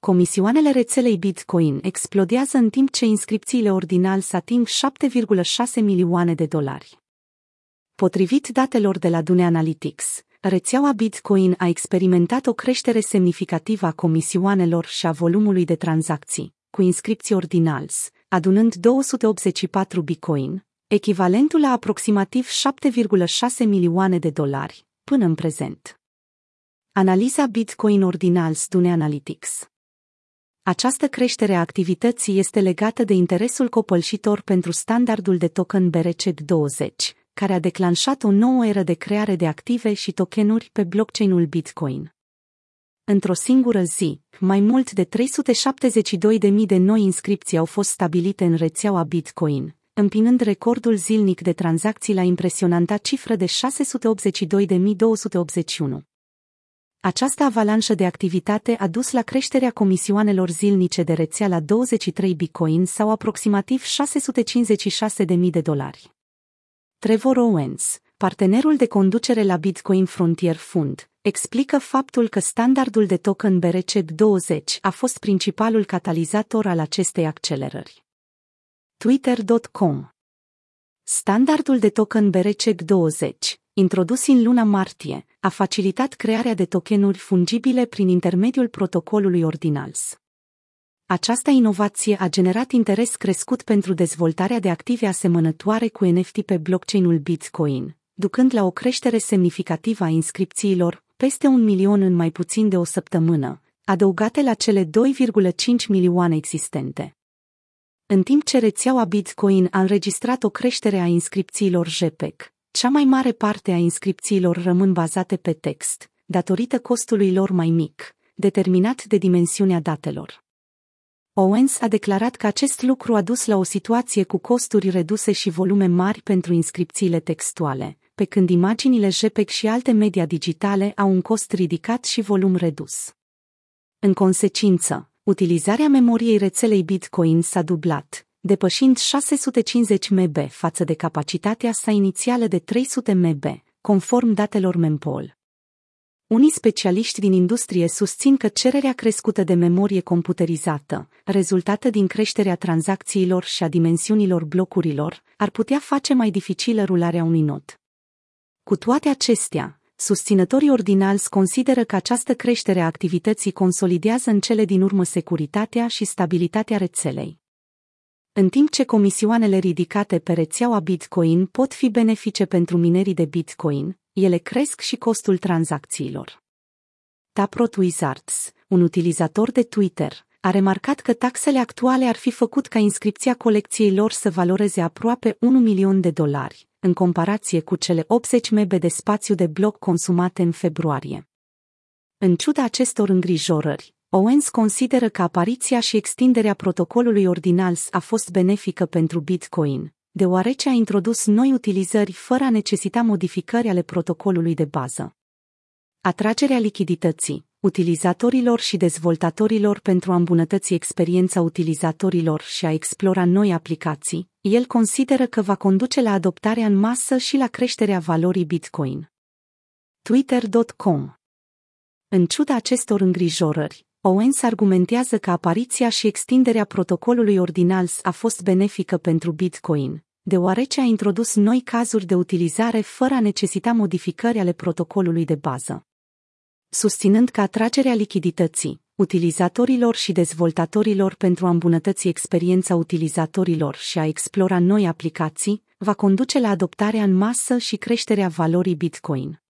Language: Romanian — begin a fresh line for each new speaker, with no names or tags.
Comisioanele rețelei Bitcoin explodează în timp ce inscripțiile ordinals ating 7,6 milioane de dolari. Potrivit datelor de la Dune Analytics, rețeaua Bitcoin a experimentat o creștere semnificativă a comisioanelor și a volumului de tranzacții, cu inscripții ordinals, adunând 284 Bitcoin, echivalentul la aproximativ 7,6 milioane de dolari, până în prezent. Analiza Bitcoin Ordinals Dune Analytics această creștere a activității este legată de interesul copălșitor pentru standardul de token BRC20, care a declanșat o nouă eră de creare de active și tokenuri pe blockchain-ul Bitcoin. Într-o singură zi, mai mult de 372.000 de noi inscripții au fost stabilite în rețeaua Bitcoin, împinând recordul zilnic de tranzacții la impresionanta cifră de 682.281. Această avalanșă de activitate a dus la creșterea comisioanelor zilnice de rețea la 23 bitcoin sau aproximativ 656.000 de dolari. Trevor Owens, partenerul de conducere la Bitcoin Frontier Fund, explică faptul că standardul de token BRC20 a fost principalul catalizator al acestei accelerări. Twitter.com Standardul de token BRC20, introdus în luna martie, a facilitat crearea de tokenuri fungibile prin intermediul protocolului Ordinals. Această inovație a generat interes crescut pentru dezvoltarea de active asemănătoare cu NFT pe blockchain-ul Bitcoin, ducând la o creștere semnificativă a inscripțiilor, peste un milion în mai puțin de o săptămână, adăugate la cele 2,5 milioane existente. În timp ce rețeaua Bitcoin a înregistrat o creștere a inscripțiilor JPEG, cea mai mare parte a inscripțiilor rămân bazate pe text, datorită costului lor mai mic, determinat de dimensiunea datelor. Owens a declarat că acest lucru a dus la o situație cu costuri reduse și volume mari pentru inscripțiile textuale, pe când imaginile JPEG și alte media digitale au un cost ridicat și volum redus. În consecință, utilizarea memoriei rețelei Bitcoin s-a dublat, depășind 650 MB față de capacitatea sa inițială de 300 MB, conform datelor Mempol. Unii specialiști din industrie susțin că cererea crescută de memorie computerizată, rezultată din creșterea tranzacțiilor și a dimensiunilor blocurilor, ar putea face mai dificilă rularea unui nod. Cu toate acestea, susținătorii ordinali consideră că această creștere a activității consolidează în cele din urmă securitatea și stabilitatea rețelei. În timp ce comisioanele ridicate pe rețeaua Bitcoin pot fi benefice pentru minerii de Bitcoin, ele cresc și costul tranzacțiilor. Taprot Wizards, un utilizator de Twitter, a remarcat că taxele actuale ar fi făcut ca inscripția colecției lor să valoreze aproape 1 milion de dolari, în comparație cu cele 80 MB de spațiu de bloc consumate în februarie. În ciuda acestor îngrijorări, Owens consideră că apariția și extinderea protocolului Ordinals a fost benefică pentru Bitcoin, deoarece a introdus noi utilizări fără a necesita modificări ale protocolului de bază. Atragerea lichidității, utilizatorilor și dezvoltatorilor pentru a îmbunătăți experiența utilizatorilor și a explora noi aplicații, el consideră că va conduce la adoptarea în masă și la creșterea valorii Bitcoin. Twitter.com În ciuda acestor îngrijorări, Owens argumentează că apariția și extinderea protocolului Ordinals a fost benefică pentru Bitcoin, deoarece a introdus noi cazuri de utilizare fără a necesita modificări ale protocolului de bază. Susținând că atragerea lichidității, utilizatorilor și dezvoltatorilor pentru a îmbunătăți experiența utilizatorilor și a explora noi aplicații, va conduce la adoptarea în masă și creșterea valorii Bitcoin.